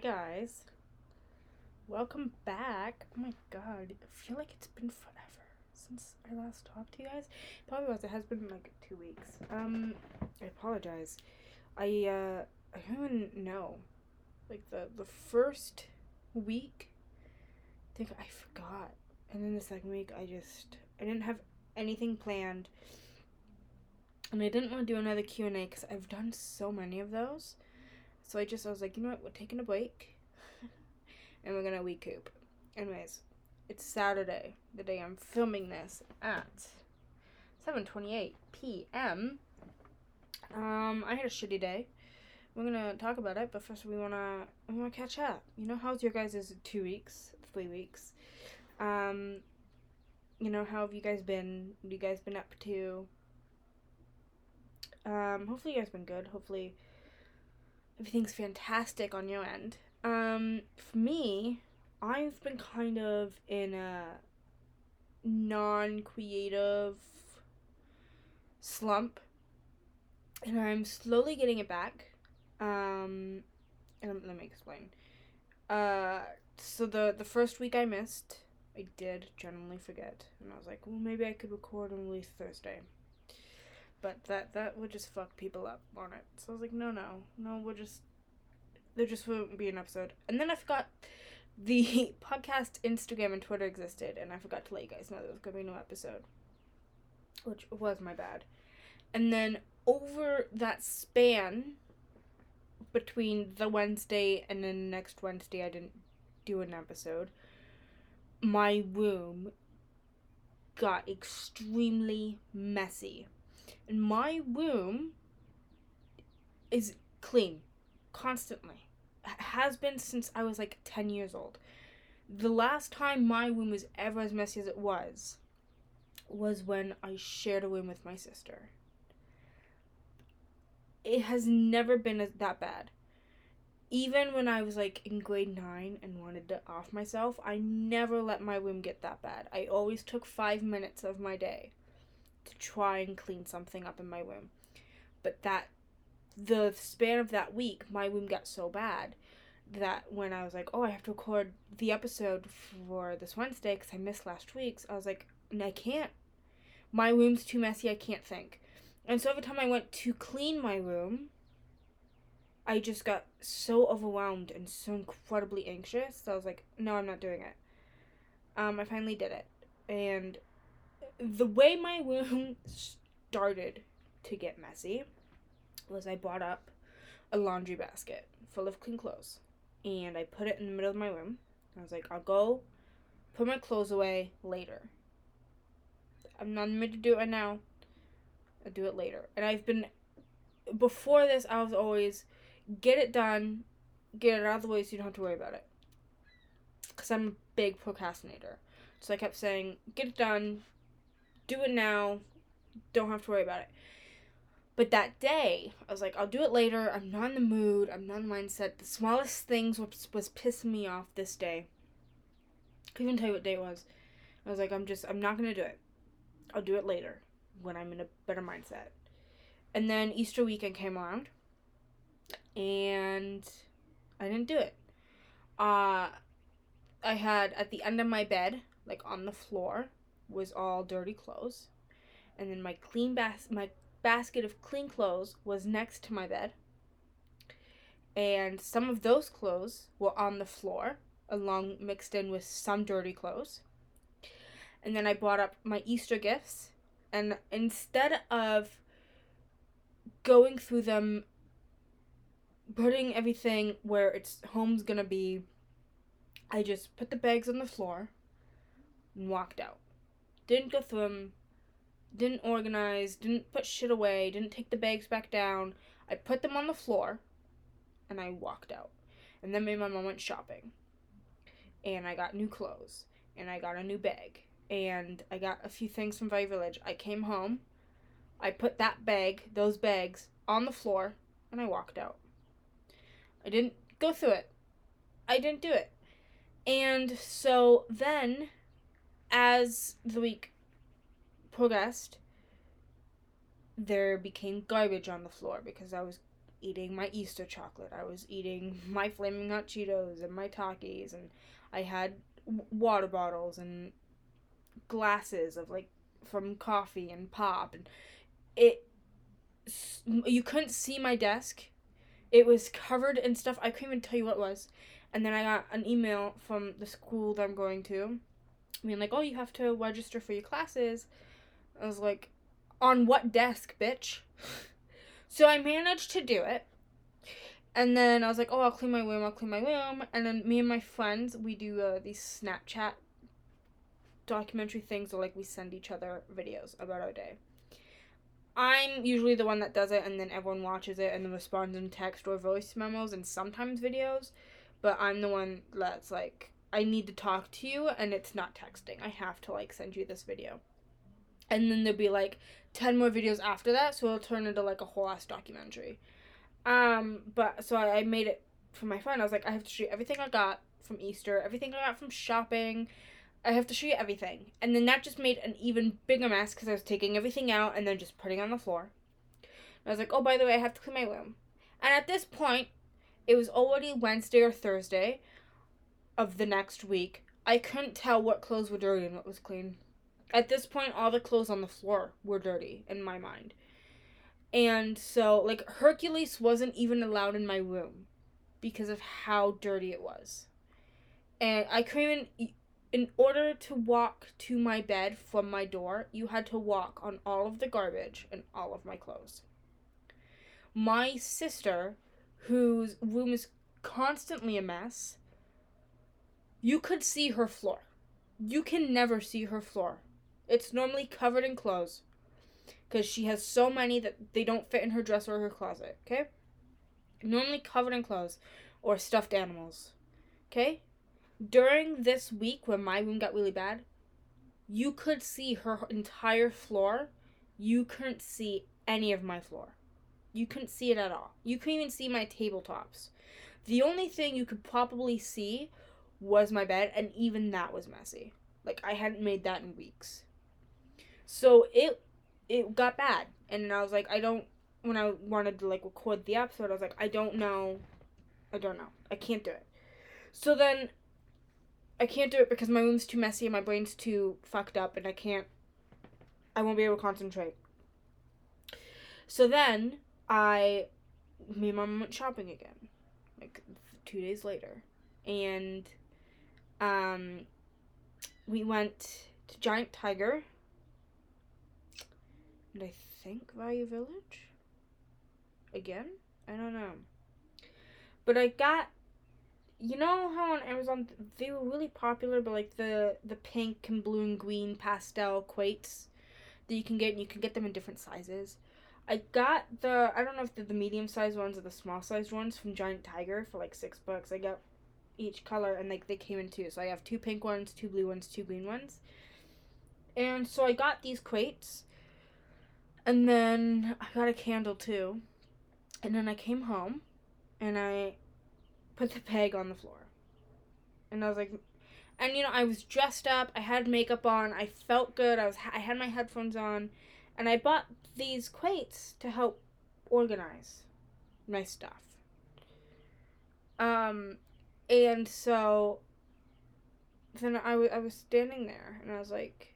guys. Welcome back. Oh my god, I feel like it's been forever since I last talked to you guys. Probably was. It has been like two weeks. Um, I apologize. I uh, I don't even know. Like the the first week, I think I forgot, and then the second week I just I didn't have anything planned, and I didn't want to do another Q and A because I've done so many of those. So I just I was like, you know what, we're taking a break and we're gonna recoup. Anyways, it's Saturday, the day I'm filming this at 7:28 p.m. Um, I had a shitty day. We're gonna talk about it, but first we wanna we wanna catch up. You know, how's your guys' two weeks, three weeks? Um, you know, how have you guys been? What you guys been up to? Um, hopefully you guys been good. Hopefully everything's fantastic on your end. Um, for me, I've been kind of in a non creative slump, and I'm slowly getting it back. Um, and let me explain. Uh, so the the first week I missed, I did generally forget, and I was like, well, maybe I could record and release Thursday but that that would just fuck people up on it. So I was like, no, no, no, we'll just there just won't be an episode. And then I forgot the podcast Instagram and Twitter existed, and I forgot to let you guys know there was gonna be no episode, which was my bad. And then over that span between the Wednesday and then the next Wednesday, I didn't do an episode. My room got extremely messy and my room is clean constantly. has been since I was like 10 years old. The last time my room was ever as messy as it was was when I shared a room with my sister. It has never been that bad. Even when I was like in grade 9 and wanted to off myself, I never let my room get that bad. I always took 5 minutes of my day to try and clean something up in my room. But that the span of that week, my room got so bad that when I was like, oh, I have to record the episode for this Wednesday because I missed last week's, I was like, I can't. My room's too messy. I can't think. And so every time I went to clean my room, I just got so overwhelmed and so incredibly anxious. So I was like, no, I'm not doing it. Um, I finally did it. And the way my room started to get messy was I bought up a laundry basket full of clean clothes and I put it in the middle of my room. I was like, I'll go put my clothes away later. I'm not meant to do it right now. I'll do it later. And I've been before this I was always get it done, get it out of the way so you don't have to worry about it. Cause I'm a big procrastinator. So I kept saying, get it done, do it now. Don't have to worry about it. But that day, I was like, I'll do it later. I'm not in the mood. I'm not in the mindset. The smallest things was, was pissing me off this day. I can't even tell you what day it was. I was like, I'm just, I'm not going to do it. I'll do it later when I'm in a better mindset. And then Easter weekend came around. And I didn't do it. Uh, I had at the end of my bed, like on the floor, was all dirty clothes. And then my clean bas- my basket of clean clothes was next to my bed. And some of those clothes were on the floor, along mixed in with some dirty clothes. And then I brought up my Easter gifts, and instead of going through them, putting everything where its home's gonna be, I just put the bags on the floor and walked out didn't go through them, didn't organize, didn't put shit away, didn't take the bags back down. I put them on the floor and I walked out. And then me and my mom went shopping. And I got new clothes and I got a new bag and I got a few things from Value Village. I came home, I put that bag, those bags, on the floor, and I walked out. I didn't go through it. I didn't do it. And so then as the week progressed, there became garbage on the floor because I was eating my Easter chocolate. I was eating my flaming hot Cheetos and my Takis, and I had water bottles and glasses of like from coffee and pop, and it. You couldn't see my desk. It was covered in stuff. I couldn't even tell you what it was. And then I got an email from the school that I'm going to, being like, "Oh, you have to register for your classes." I was like, "On what desk, bitch?" So I managed to do it. And then I was like, oh, I'll clean my room, I'll clean my room. And then me and my friends, we do uh, these Snapchat documentary things, or like we send each other videos about our day. I'm usually the one that does it, and then everyone watches it and then responds in text or voice memos and sometimes videos. But I'm the one that's like, I need to talk to you, and it's not texting. I have to like send you this video. And then there'll be like 10 more videos after that, so it'll turn into like a whole ass documentary. Um, but so I, I made it for my friend. I was like, I have to show you everything I got from Easter, everything I got from shopping. I have to show you everything. And then that just made an even bigger mess because I was taking everything out and then just putting on the floor. And I was like, oh, by the way, I have to clean my room. And at this point, it was already Wednesday or Thursday of the next week. I couldn't tell what clothes were dirty and what was clean. At this point, all the clothes on the floor were dirty in my mind. And so, like, Hercules wasn't even allowed in my room because of how dirty it was. And I couldn't even, in order to walk to my bed from my door, you had to walk on all of the garbage and all of my clothes. My sister, whose room is constantly a mess, you could see her floor. You can never see her floor it's normally covered in clothes. Because she has so many that they don't fit in her dresser or her closet, okay? Normally covered in clothes or stuffed animals, okay? During this week when my room got really bad, you could see her entire floor. You couldn't see any of my floor. You couldn't see it at all. You couldn't even see my tabletops. The only thing you could probably see was my bed, and even that was messy. Like, I hadn't made that in weeks. So it it got bad, and I was like, I don't. When I wanted to like record the episode, I was like, I don't know, I don't know, I can't do it. So then, I can't do it because my room's too messy and my brain's too fucked up, and I can't. I won't be able to concentrate. So then I, me and my mom went shopping again, like two days later, and um, we went to Giant Tiger and I think Value Village. Again? I don't know. But I got you know how on Amazon they were really popular, but like the the pink and blue and green pastel quates that you can get, and you can get them in different sizes. I got the I don't know if they're the medium sized ones or the small sized ones from Giant Tiger for like six bucks. I got each color, and like they came in two, so I have two pink ones, two blue ones, two green ones. And so I got these crates, and then I got a candle too. And then I came home and I put the peg on the floor. And I was like and you know, I was dressed up, I had makeup on, I felt good. I was I had my headphones on and I bought these crates to help organize my stuff. Um and so then I, w- I was standing there and I was like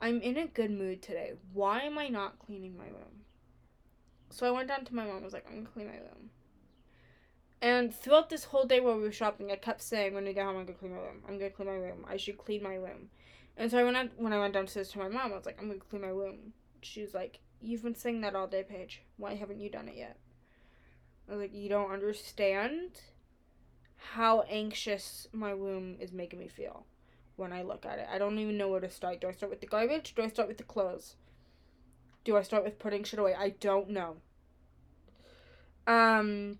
I'm in a good mood today. Why am I not cleaning my room? So I went down to my mom. I was like, I'm gonna clean my room. And throughout this whole day while we were shopping, I kept saying, when we get home, I'm gonna clean my room. I'm gonna clean my room. I should clean my room. And so I went out, when I went downstairs to my mom, I was like, I'm gonna clean my room. She was like, You've been saying that all day, Paige. Why haven't you done it yet? I was like, You don't understand how anxious my room is making me feel when I look at it. I don't even know where to start. Do I start with the garbage? Do I start with the clothes? Do I start with putting shit away? I don't know. Um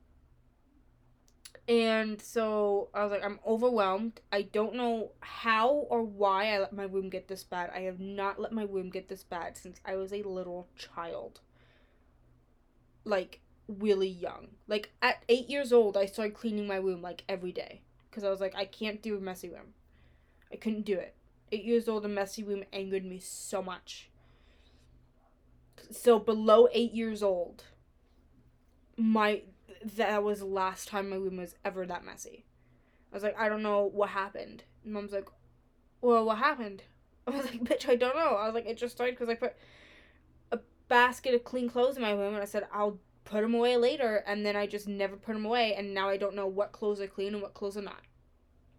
and so I was like, I'm overwhelmed. I don't know how or why I let my room get this bad. I have not let my room get this bad since I was a little child. Like, really young. Like, at eight years old, I started cleaning my room, like, every day. Because I was like, I can't do a messy room. I couldn't do it. Eight years old, a messy room angered me so much. So below eight years old, my that was the last time my room was ever that messy. I was like, I don't know what happened. And mom's like, Well, what happened? I was like, Bitch, I don't know. I was like, It just started because I put a basket of clean clothes in my room, and I said I'll put them away later, and then I just never put them away, and now I don't know what clothes are clean and what clothes are not.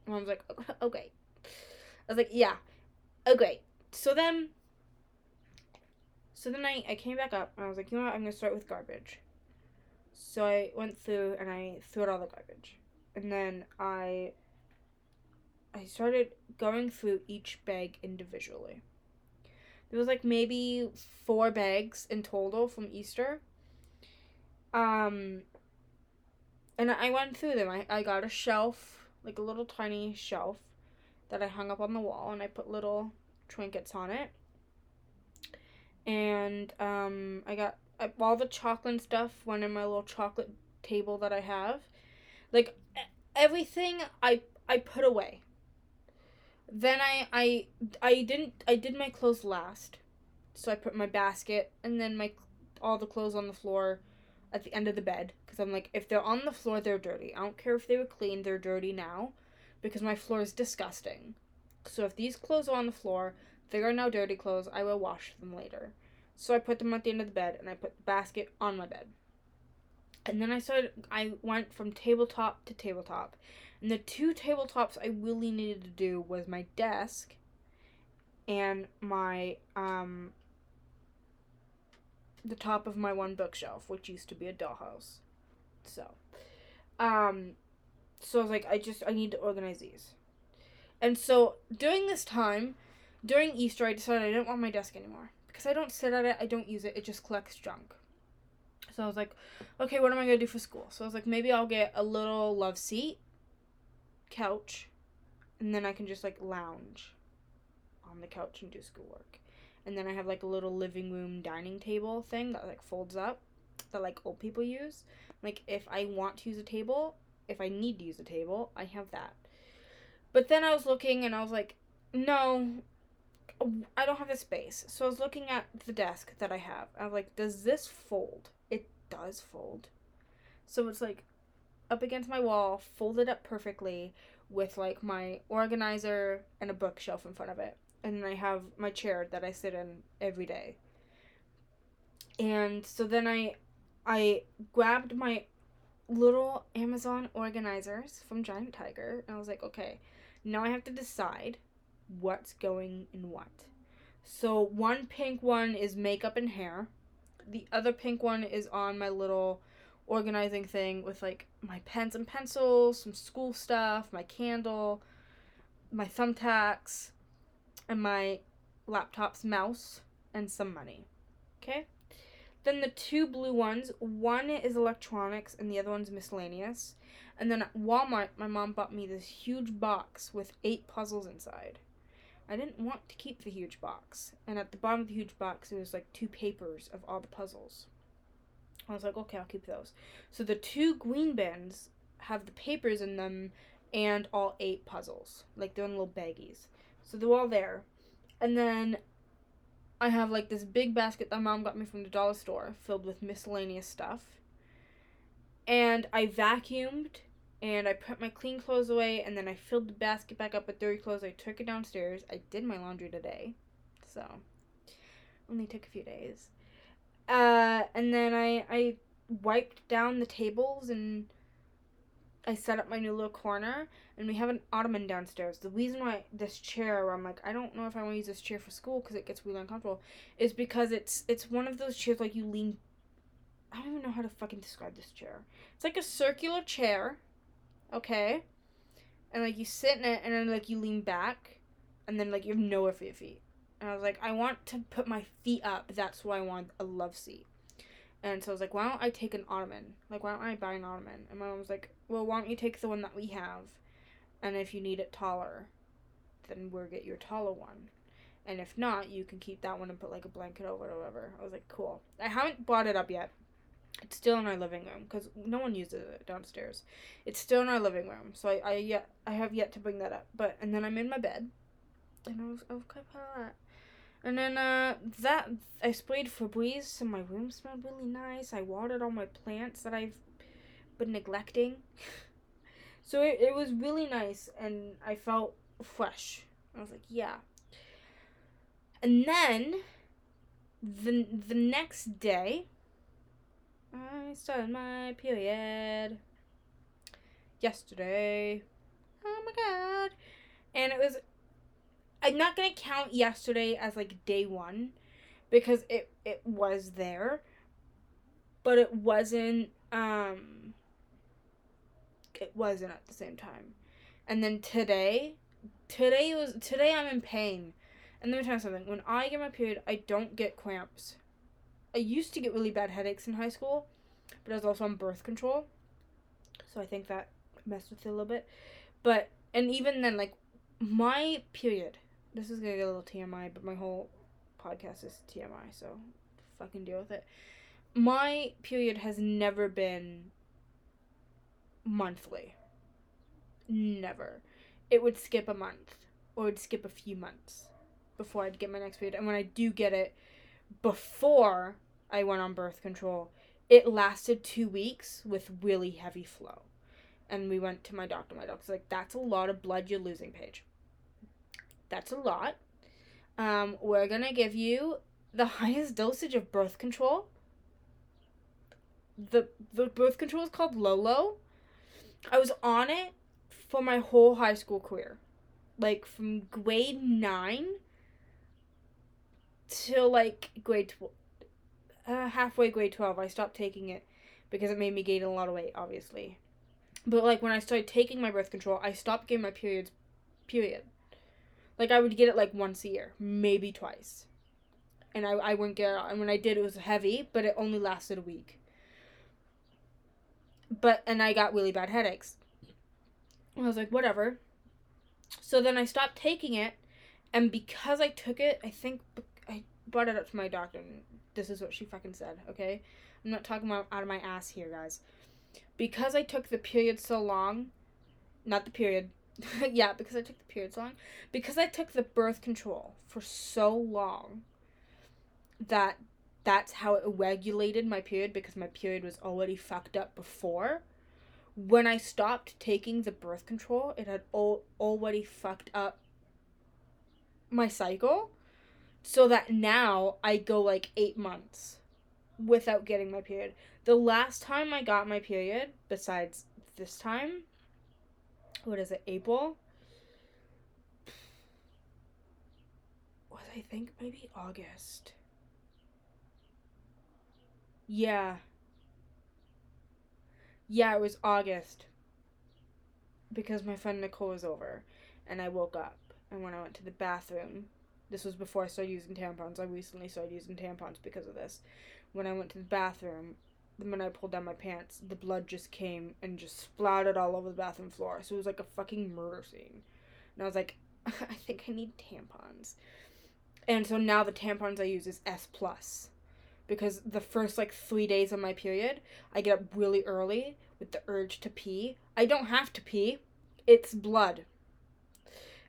And mom's like, Okay. I was like, Yeah, okay. So then. So then I, I came back up and I was like, you know what, I'm gonna start with garbage. So I went through and I threw out all the garbage. And then I I started going through each bag individually. There was like maybe four bags in total from Easter. Um and I went through them. I, I got a shelf, like a little tiny shelf that I hung up on the wall and I put little trinkets on it. And um I got all the chocolate stuff went in my little chocolate table that I have. Like everything I I put away. Then I I I didn't I did my clothes last. So I put my basket and then my all the clothes on the floor at the end of the bed because I'm like if they're on the floor they're dirty. I don't care if they were clean, they're dirty now because my floor is disgusting. So if these clothes are on the floor, they are now dirty clothes. I will wash them later. So I put them at the end of the bed and I put the basket on my bed. And then I started, I went from tabletop to tabletop. And the two tabletops I really needed to do was my desk and my, um, the top of my one bookshelf, which used to be a dollhouse. So, um, so I was like, I just, I need to organize these. And so during this time, during Easter, I decided I didn't want my desk anymore because I don't sit at it, I don't use it, it just collects junk. So I was like, okay, what am I gonna do for school? So I was like, maybe I'll get a little love seat, couch, and then I can just like lounge on the couch and do schoolwork. And then I have like a little living room dining table thing that like folds up that like old people use. Like if I want to use a table, if I need to use a table, I have that. But then I was looking and I was like, no, I don't have the space. So I was looking at the desk that I have. I was like, does this fold? It does fold. So it's like up against my wall, folded up perfectly with like my organizer and a bookshelf in front of it. And I have my chair that I sit in every day. And so then I I grabbed my little Amazon organizers from Giant Tiger and I was like, okay, now I have to decide what's going in what. So one pink one is makeup and hair. The other pink one is on my little organizing thing with like my pens and pencils, some school stuff, my candle, my thumbtacks, and my laptop's mouse and some money. Okay? Then the two blue ones, one is electronics and the other one's miscellaneous. And then at Walmart, my mom bought me this huge box with eight puzzles inside. I didn't want to keep the huge box. And at the bottom of the huge box, there was like two papers of all the puzzles. I was like, okay, I'll keep those. So the two green bins have the papers in them and all eight puzzles. Like they're in little baggies. So they're all there. And then I have like this big basket that mom got me from the dollar store filled with miscellaneous stuff. And I vacuumed and I put my clean clothes away and then I filled the basket back up with dirty clothes. I took it downstairs. I did my laundry today. So only took a few days. Uh, and then I I wiped down the tables and I set up my new little corner and we have an ottoman downstairs. The reason why this chair where I'm like I don't know if I want to use this chair for school because it gets really uncomfortable is because it's it's one of those chairs like you lean I don't even know how to fucking describe this chair. It's like a circular chair okay? And like you sit in it and then like you lean back and then like you have nowhere for your feet. And I was like, I want to put my feet up. That's why I want a love seat. And so I was like, why don't I take an ottoman? Like, why don't I buy an ottoman? And my mom was like, well, why don't you take the one that we have? And if you need it taller, then we'll get your taller one. And if not, you can keep that one and put like a blanket over it or whatever. I was like, cool. I haven't bought it up yet it's still in our living room because no one uses it downstairs. It's still in our living room, so I, I yet I have yet to bring that up. But and then I'm in my bed, and I was I And then uh, that I sprayed Febreze, and my room smelled really nice. I watered all my plants that I've been neglecting. so it, it was really nice, and I felt fresh. I was like, yeah. And then the the next day, I started my period. Yesterday. Oh my god. And it was I'm not gonna count yesterday as like day one because it it was there. But it wasn't um it wasn't at the same time. And then today today was today I'm in pain. And let me tell you something. When I get my period, I don't get cramps. I used to get really bad headaches in high school, but I was also on birth control. So I think that messed with it a little bit. But and even then like my period this is gonna get a little TMI, but my whole podcast is TMI, so fucking deal with it. My period has never been monthly. Never. It would skip a month or it would skip a few months before I'd get my next period. And when I do get it before I went on birth control, it lasted two weeks with really heavy flow. And we went to my doctor. My doctor's like, that's a lot of blood you're losing, Paige. That's a lot. Um, we're gonna give you the highest dosage of birth control. The the birth control is called Lolo. I was on it for my whole high school career. Like from grade 9 till like grade 12. Uh, halfway grade 12, I stopped taking it because it made me gain a lot of weight, obviously. But like when I started taking my birth control, I stopped getting my periods, period. Like I would get it like once a year, maybe twice. And I, I wouldn't get it. And when I did, it was heavy, but it only lasted a week. But, and I got really bad headaches. I was like, whatever. So then I stopped taking it. And because I took it, I think I brought it up to my doctor. And this is what she fucking said, okay? I'm not talking about out of my ass here, guys. Because I took the period so long, not the period, yeah, because I took the period so long. Because I took the birth control for so long that that's how it regulated my period because my period was already fucked up before. When I stopped taking the birth control, it had al- already fucked up my cycle. So that now I go like eight months without getting my period. The last time I got my period, besides this time, what is it, April? Was I think maybe August. Yeah. Yeah, it was August. Because my friend Nicole was over and I woke up and when I went to the bathroom, this was before I started using tampons. I recently started using tampons because of this. When I went to the bathroom, when I pulled down my pants, the blood just came and just splattered all over the bathroom floor. So it was like a fucking murder scene. And I was like, I think I need tampons. And so now the tampons I use is S plus. Because the first like three days of my period, I get up really early with the urge to pee. I don't have to pee. It's blood.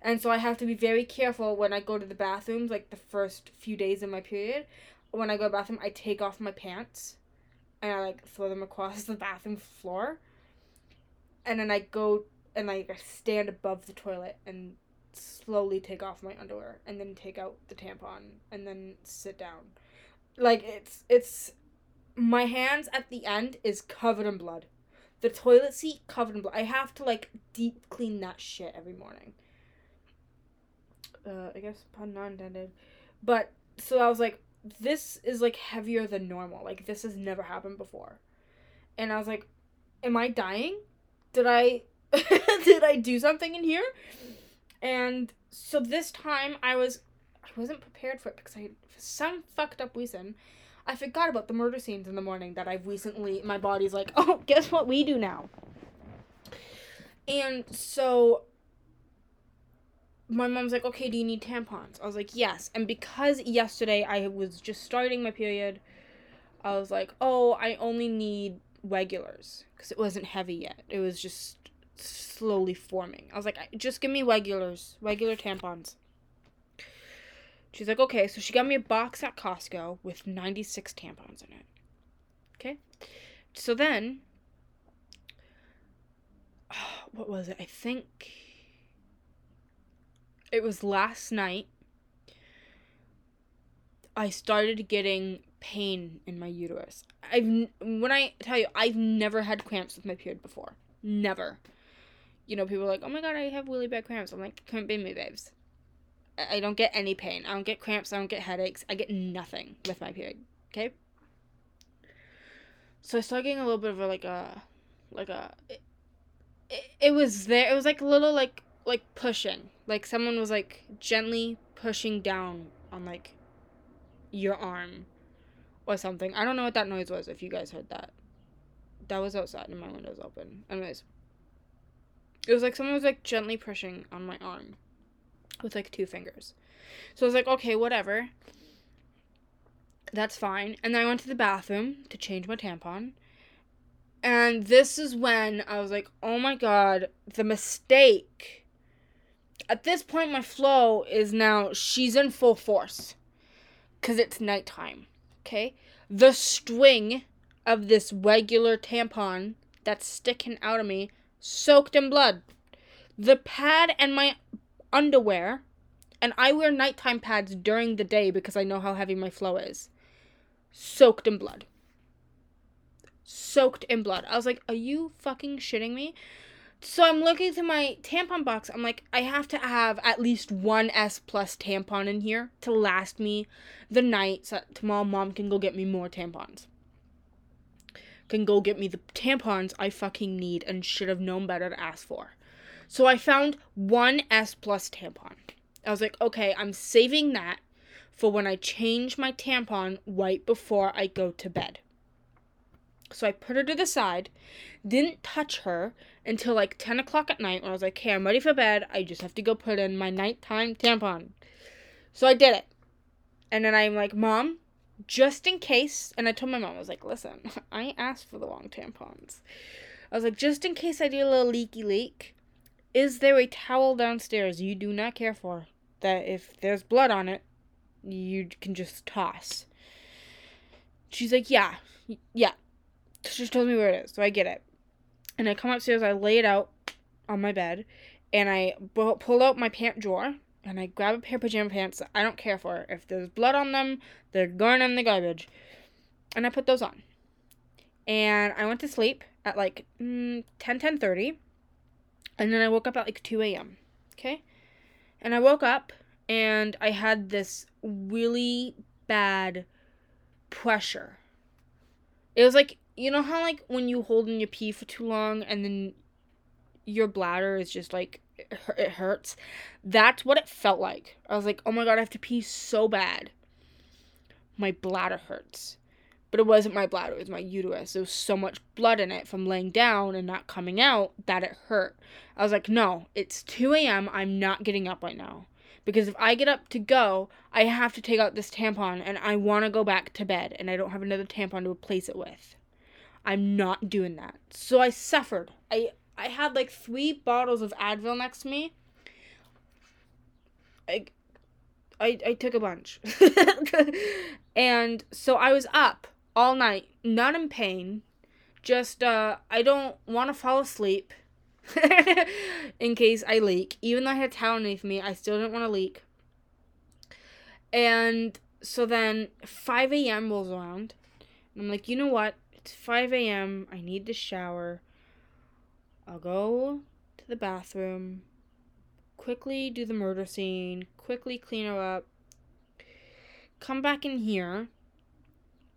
And so I have to be very careful when I go to the bathrooms, like the first few days of my period. When I go to the bathroom, I take off my pants and I like throw them across the bathroom floor. And then I go and like I stand above the toilet and slowly take off my underwear and then take out the tampon and then sit down. Like it's it's my hands at the end is covered in blood. The toilet seat covered in blood. I have to like deep clean that shit every morning. Uh, I guess pun not intended. But so I was like, this is like heavier than normal. Like this has never happened before. And I was like, am I dying? Did I did I do something in here? And so this time I was I wasn't prepared for it because I for some fucked up reason I forgot about the murder scenes in the morning that I've recently my body's like, "Oh, guess what we do now?" And so my mom's like, okay, do you need tampons? I was like, yes. And because yesterday I was just starting my period, I was like, oh, I only need regulars because it wasn't heavy yet. It was just slowly forming. I was like, just give me regulars, regular tampons. She's like, okay, so she got me a box at Costco with 96 tampons in it. Okay? So then, what was it? I think it was last night. I started getting pain in my uterus. I've when I tell you, I've never had cramps with my period before. Never. You know, people are like, "Oh my god, I have really bad cramps." I'm like, "Couldn't be me, babes." I don't get any pain. I don't get cramps. I don't get headaches. I get nothing with my period. Okay. So I started getting a little bit of a, like a, like a. It, it, it was there. It was like a little like like pushing. Like someone was like gently pushing down on like your arm or something. I don't know what that noise was if you guys heard that. That was outside and my window's open. Anyways. It was like someone was like gently pushing on my arm with like two fingers. So I was like, okay, whatever. That's fine. And then I went to the bathroom to change my tampon. And this is when I was like, oh my god, the mistake. At this point, my flow is now, she's in full force. Because it's nighttime. Okay? The string of this regular tampon that's sticking out of me, soaked in blood. The pad and my underwear, and I wear nighttime pads during the day because I know how heavy my flow is, soaked in blood. Soaked in blood. I was like, are you fucking shitting me? So I'm looking through my tampon box. I'm like, I have to have at least one S plus tampon in here to last me the night so tomorrow mom can go get me more tampons. Can go get me the tampons I fucking need and should have known better to ask for. So I found one S plus tampon. I was like, okay, I'm saving that for when I change my tampon right before I go to bed. So I put her to the side, didn't touch her until like 10 o'clock at night when I was like, okay, I'm ready for bed. I just have to go put in my nighttime tampon. So I did it. And then I'm like, Mom, just in case, and I told my mom, I was like, listen, I asked for the long tampons. I was like, just in case I do a little leaky leak, is there a towel downstairs you do not care for that if there's blood on it, you can just toss? She's like, yeah, yeah. She just told me where it is, so I get it. And I come upstairs, I lay it out on my bed, and I pull out my pant drawer, and I grab a pair of pajama pants I don't care for. If there's blood on them, they're going in the garbage. And I put those on. And I went to sleep at like mm, 10, 10 30 and then I woke up at like 2 a.m. Okay? And I woke up and I had this really bad pressure. It was like, you know how, like, when you hold in your pee for too long and then your bladder is just like, it hurts? That's what it felt like. I was like, oh my god, I have to pee so bad. My bladder hurts. But it wasn't my bladder, it was my uterus. There was so much blood in it from laying down and not coming out that it hurt. I was like, no, it's 2 a.m. I'm not getting up right now. Because if I get up to go, I have to take out this tampon and I want to go back to bed and I don't have another tampon to replace it with. I'm not doing that. So I suffered. I I had like three bottles of Advil next to me. I I, I took a bunch. and so I was up all night, not in pain. Just uh I don't want to fall asleep in case I leak. Even though I had a towel underneath me, I still didn't want to leak. And so then 5 a.m. rolls around. And I'm like, you know what? It's 5 a.m. I need to shower. I'll go to the bathroom, quickly do the murder scene, quickly clean her up, come back in here,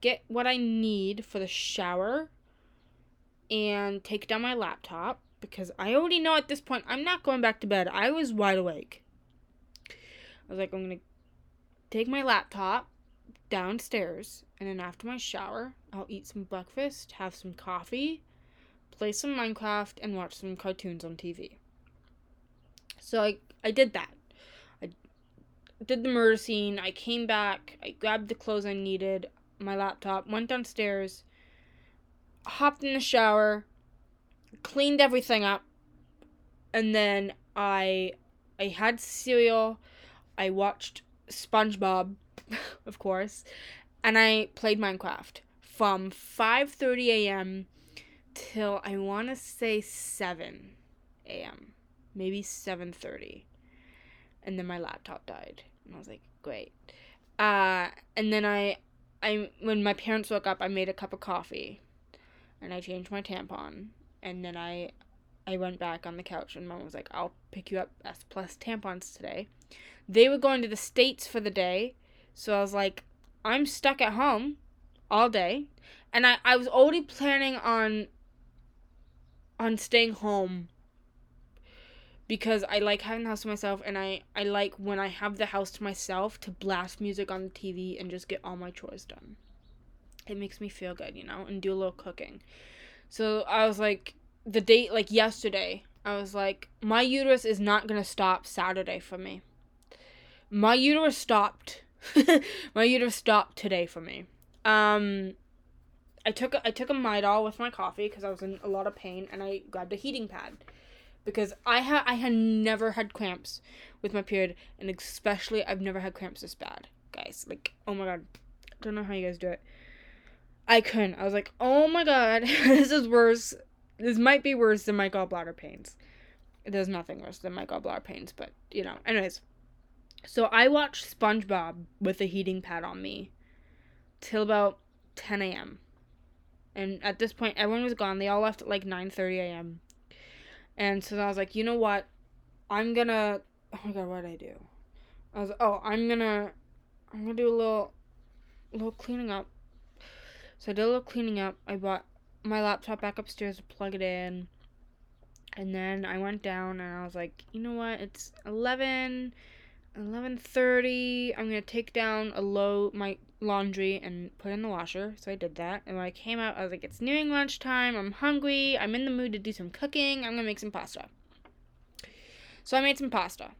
get what I need for the shower and take down my laptop because I already know at this point I'm not going back to bed. I was wide awake. I was like, I'm going to take my laptop downstairs and then after my shower, I'll eat some breakfast, have some coffee, play some Minecraft, and watch some cartoons on TV. So I, I did that I did the murder scene. I came back. I grabbed the clothes I needed, my laptop, went downstairs, hopped in the shower, cleaned everything up, and then I I had cereal. I watched SpongeBob, of course, and I played Minecraft from 5:30 a.m. till I want to say 7 a.m. Maybe 7:30. And then my laptop died. And I was like, "Great." Uh, and then I I when my parents woke up, I made a cup of coffee and I changed my tampon and then I I went back on the couch and mom was like, "I'll pick you up S plus tampons today." They were going to the states for the day, so I was like, "I'm stuck at home all day." And I I was already planning on on staying home because I like having the house to myself and I I like when I have the house to myself to blast music on the TV and just get all my chores done. It makes me feel good, you know, and do a little cooking. So I was like the date like yesterday, I was like, my uterus is not gonna stop Saturday for me. My uterus stopped. My uterus stopped today for me. Um, I took a, I took a Midol with my coffee because I was in a lot of pain, and I grabbed a heating pad because I had I had never had cramps with my period, and especially I've never had cramps this bad, guys. Like, oh my god, I don't know how you guys do it. I couldn't. I was like, oh my god, this is worse this might be worse than my gallbladder pains. There's nothing worse than my gallbladder pains, but you know. Anyways, so I watched SpongeBob with a heating pad on me till about 10 a.m. And at this point, everyone was gone. They all left at like 9:30 a.m. And so I was like, you know what? I'm gonna. Oh my god, what did I do? I was like, oh, I'm gonna, I'm gonna do a little, little cleaning up. So I did a little cleaning up. I bought my laptop back upstairs to plug it in. And then I went down and I was like, you know what? It's 11 11:30. I'm going to take down a load my laundry and put in the washer. So I did that. And when I came out, I was like, it's nearing lunchtime. I'm hungry. I'm in the mood to do some cooking. I'm going to make some pasta. So I made some pasta.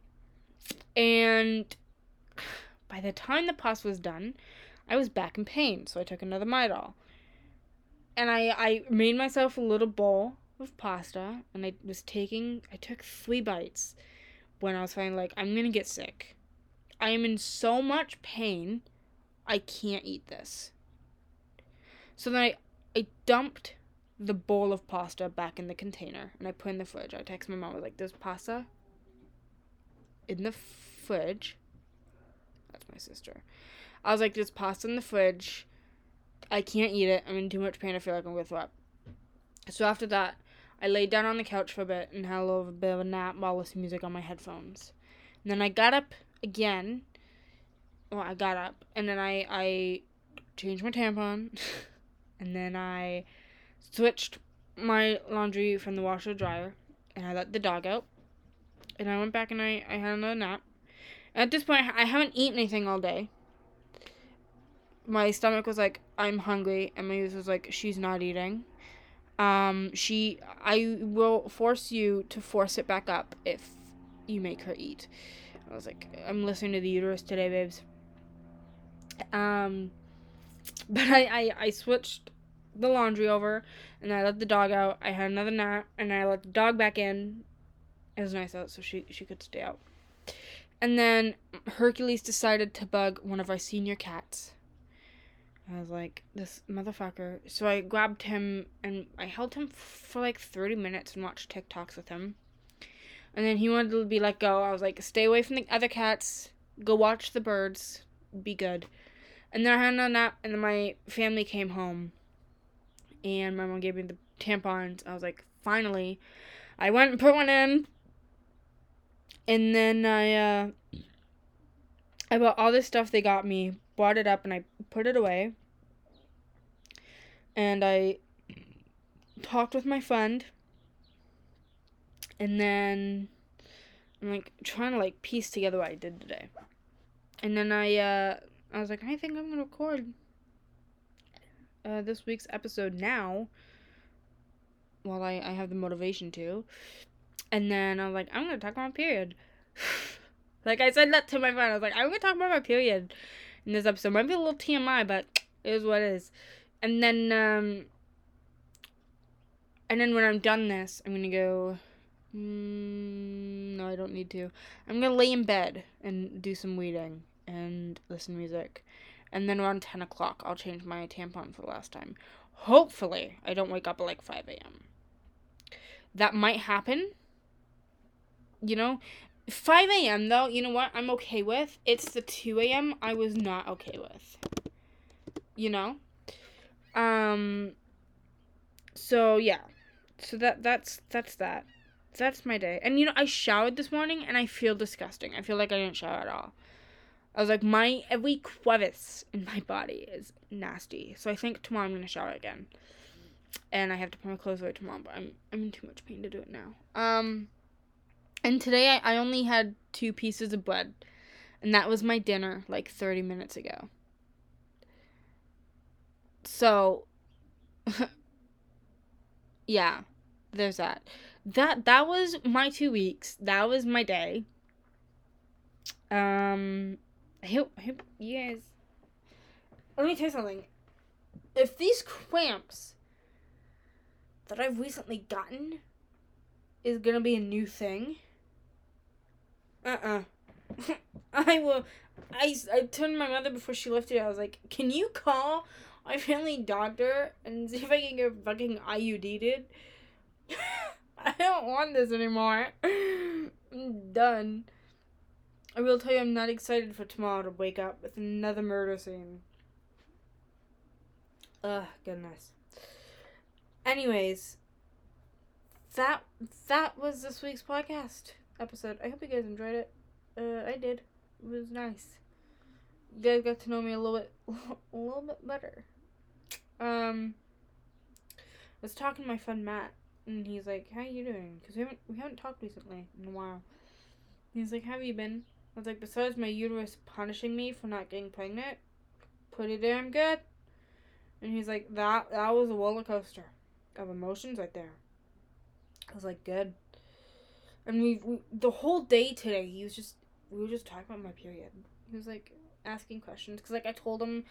And by the time the pasta was done, I was back in pain. So I took another Midol and I I made myself a little bowl of pasta and I was taking I took three bites when I was feeling like I'm gonna get sick. I am in so much pain I can't eat this. So then I I dumped the bowl of pasta back in the container and I put in the fridge. I text my mom I was like, There's pasta in the fridge. That's my sister. I was like, There's pasta in the fridge I can't eat it. I'm in too much pain. I feel like I'm gonna throw up. So after that, I laid down on the couch for a bit and had a little bit of a nap while listening to music on my headphones. And then I got up again. Well, I got up and then I I changed my tampon, and then I switched my laundry from the washer to dryer, and I let the dog out. And I went back and I, I had another nap. At this point, I haven't eaten anything all day my stomach was like, I'm hungry, and my uterus was like, she's not eating. Um, she, I will force you to force it back up if you make her eat. I was like, I'm listening to the uterus today, babes. Um, but I, I, I switched the laundry over, and I let the dog out. I had another nap, and I let the dog back in. It was nice out, so she, she could stay out. And then Hercules decided to bug one of our senior cats. I was like, this motherfucker. So I grabbed him and I held him for like 30 minutes and watched TikToks with him. And then he wanted to be let go. I was like, stay away from the other cats. Go watch the birds. Be good. And then I had a nap, and then my family came home. And my mom gave me the tampons. I was like, finally. I went and put one in. And then I, uh, I bought all this stuff they got me, bought it up, and I put it away and I talked with my friend and then I'm like trying to like piece together what I did today. And then I uh I was like, I think I'm gonna record uh this week's episode now while I, I have the motivation to. And then I was like, I'm gonna talk about period. like I said that to my friend. I was like, I'm gonna talk about my period in this episode. Might be a little TMI, but it is what it is and then um and then when I'm done this, I'm gonna go. Mm, no, I don't need to. I'm gonna lay in bed and do some weeding, and listen to music. And then around 10 o'clock, I'll change my tampon for the last time. Hopefully, I don't wake up at like 5 a.m. That might happen. You know, 5 a.m. though, you know what? I'm okay with. It's the 2 a.m. I was not okay with. You know? Um so yeah. So that that's that's that. That's my day. And you know, I showered this morning and I feel disgusting. I feel like I didn't shower at all. I was like, my every crevice in my body is nasty. So I think tomorrow I'm gonna shower again. And I have to put my clothes away tomorrow, but I'm I'm in too much pain to do it now. Um and today I, I only had two pieces of bread. And that was my dinner like 30 minutes ago. So yeah, there's that. That that was my 2 weeks. That was my day. Um I hope, I hope you guys. Let me tell you something. If these cramps that I've recently gotten is gonna be a new thing, uh uh I will. I, I turned my mother before she left it. I was like, can you call my family doctor and see if I can get fucking IUD, did? I don't want this anymore. I'm done. I will tell you, I'm not excited for tomorrow to wake up with another murder scene. Ugh, goodness. Anyways, that that was this week's podcast episode. I hope you guys enjoyed it. Uh, I did. It was nice. You guys got to know me a little bit, a little bit better. Um, I was talking to my friend Matt, and he's like, "How you doing?" Because we haven't we haven't talked recently in a while. He's like, "How have you been?" I was like, besides my uterus punishing me for not getting pregnant, pretty damn good. And he's like, that that was a roller coaster of emotions right there. I was like, good. And we, we the whole day today, he was just we were just talking about my period. He was like asking questions because like I told him,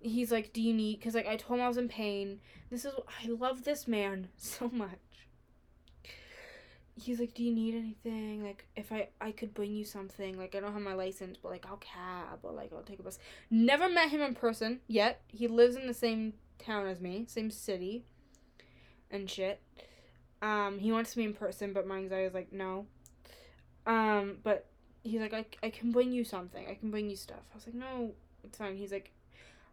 he's like, do you need? Because like I told him I was in pain. This is I love this man so much he's like, "Do you need anything? Like, if I I could bring you something. Like, I don't have my license, but like I'll cab or like I'll take a bus." Never met him in person yet. He lives in the same town as me, same city, and shit. Um, he wants to me in person, but my anxiety is like no. Um, but he's like, I, I can bring you something. I can bring you stuff. I was like, no, it's fine. He's like,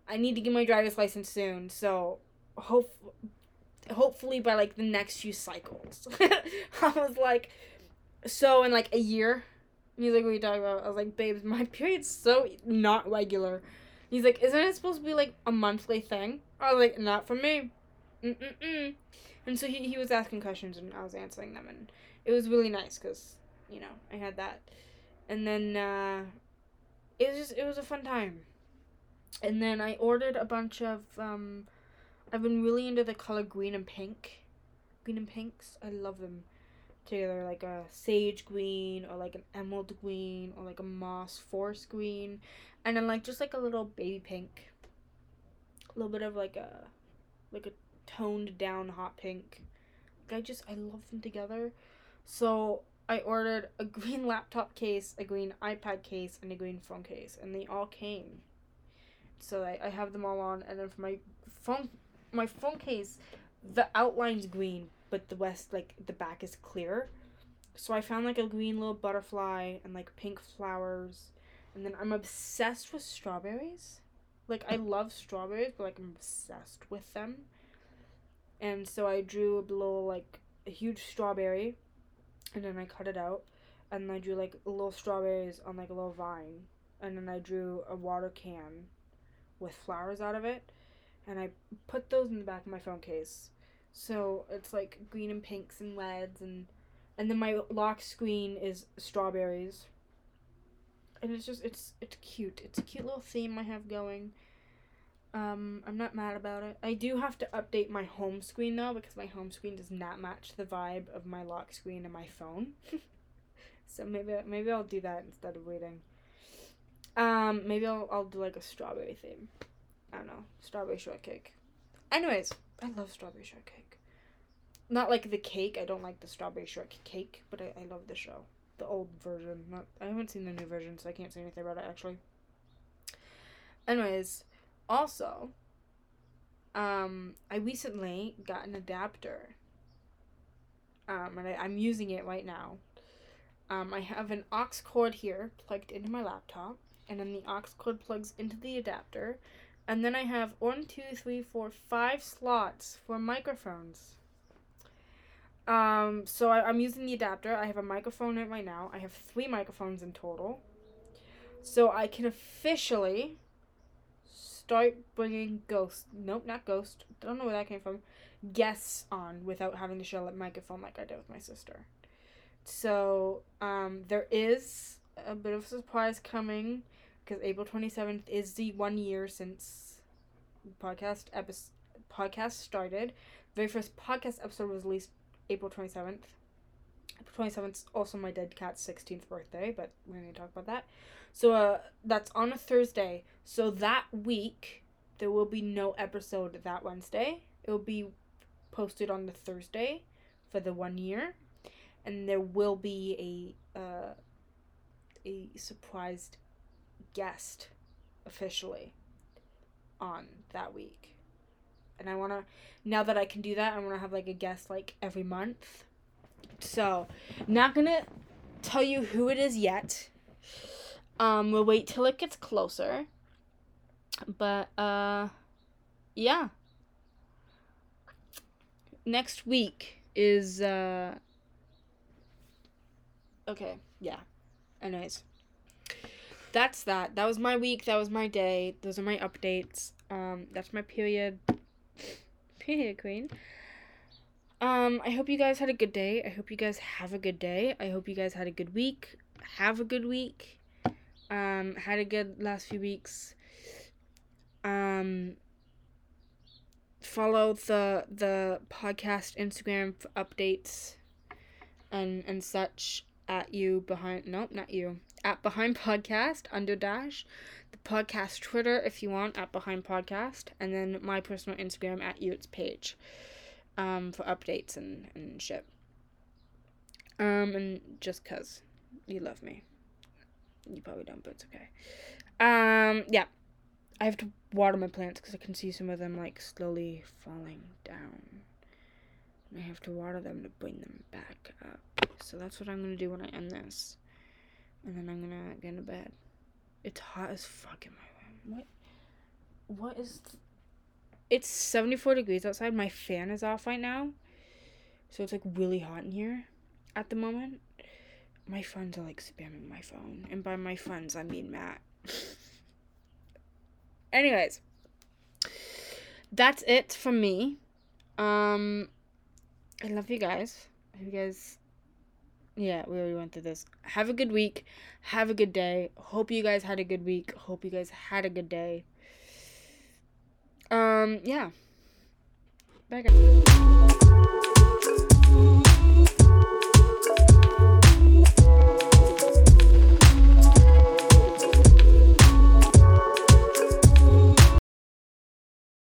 I need to get my driver's license soon, so hope hopefully by like the next few cycles. I was like, so in like a year. he's like, what are you talking about? I was like, babes, my period's so not regular. He's like, isn't it supposed to be like a monthly thing? I was like, not for me. Mm-mm-mm. And so he, he was asking questions and I was answering them. And it was really nice because, you know, I had that. And then uh, it was just, it was a fun time. And then I ordered a bunch of um, I've been really into the color green and pink. Green and pinks. I love them together. Like a sage green or like an emerald green or like a moss forest green. And then like just like a little baby pink. A little bit of like a like a toned down hot pink. I just I love them together. So I ordered a green laptop case, a green iPad case, and a green phone case, and they all came. So I, I have them all on, and then for my phone my phone case, the outline's green, but the west like the back is clear. So I found like a green little butterfly and like pink flowers, and then I'm obsessed with strawberries. Like I love strawberries, but like I'm obsessed with them. And so I drew a little like a huge strawberry, and then I cut it out, and I drew like little strawberries on like a little vine, and then I drew a water can with flowers out of it and I put those in the back of my phone case. So it's like green and pinks and reds and and then my lock screen is strawberries. And it's just it's it's cute. It's a cute little theme I have going. Um, I'm not mad about it. I do have to update my home screen though because my home screen does not match the vibe of my lock screen and my phone. so maybe maybe I'll do that instead of waiting. Um, maybe I'll I'll do like a strawberry theme. I don't know, strawberry shortcake. Anyways, I love strawberry shortcake. Not like the cake. I don't like the strawberry shortcake, but I, I love the show. the old version. Not I haven't seen the new version, so I can't say anything about it actually. Anyways, also, um, I recently got an adapter. Um, and I, I'm using it right now. Um, I have an aux cord here plugged into my laptop, and then the aux cord plugs into the adapter, and then I have one, two, three, four, five slots for microphones. Um, so I, I'm using the adapter. I have a microphone in right now. I have three microphones in total. So I can officially start bringing ghost. Nope, not ghost. Don't know where that came from. Guests on without having to share a microphone like I did with my sister. So um, there is a bit of a surprise coming because April twenty seventh is the one year since podcast episode podcast started. The very first podcast episode was released April twenty seventh. Twenty seventh is also my dead cat's sixteenth birthday, but we're gonna talk about that. So uh, that's on a Thursday. So that week there will be no episode that Wednesday. It will be posted on the Thursday for the one year, and there will be a uh, a surprised guest officially on that week. And I want to now that I can do that, I want to have like a guest like every month. So, not to tell you who it is yet. Um we'll wait till it gets closer. But uh yeah. Next week is uh Okay, yeah. Anyways that's that. That was my week. That was my day. Those are my updates. Um, that's my period. Period queen. Um, I hope you guys had a good day. I hope you guys have a good day. I hope you guys had a good week. Have a good week. Um, had a good last few weeks. Um, follow the the podcast Instagram for updates and and such at you behind nope not you at behind podcast under dash the podcast twitter if you want at behind podcast and then my personal instagram at you its Paige um for updates and and shit um and just cuz you love me you probably don't but it's okay um yeah i have to water my plants because i can see some of them like slowly falling down I have to water them to bring them back up. So that's what I'm gonna do when I end this. And then I'm gonna get into bed. It's hot as fuck in my room. What? What is. Th- it's 74 degrees outside. My fan is off right now. So it's like really hot in here at the moment. My friends are like spamming my phone. And by my friends, I mean Matt. Anyways, that's it from me. Um, I love you guys. You guys, yeah, we already went through this. Have a good week. Have a good day. Hope you guys had a good week. Hope you guys had a good day. Um, yeah. Bye, guys.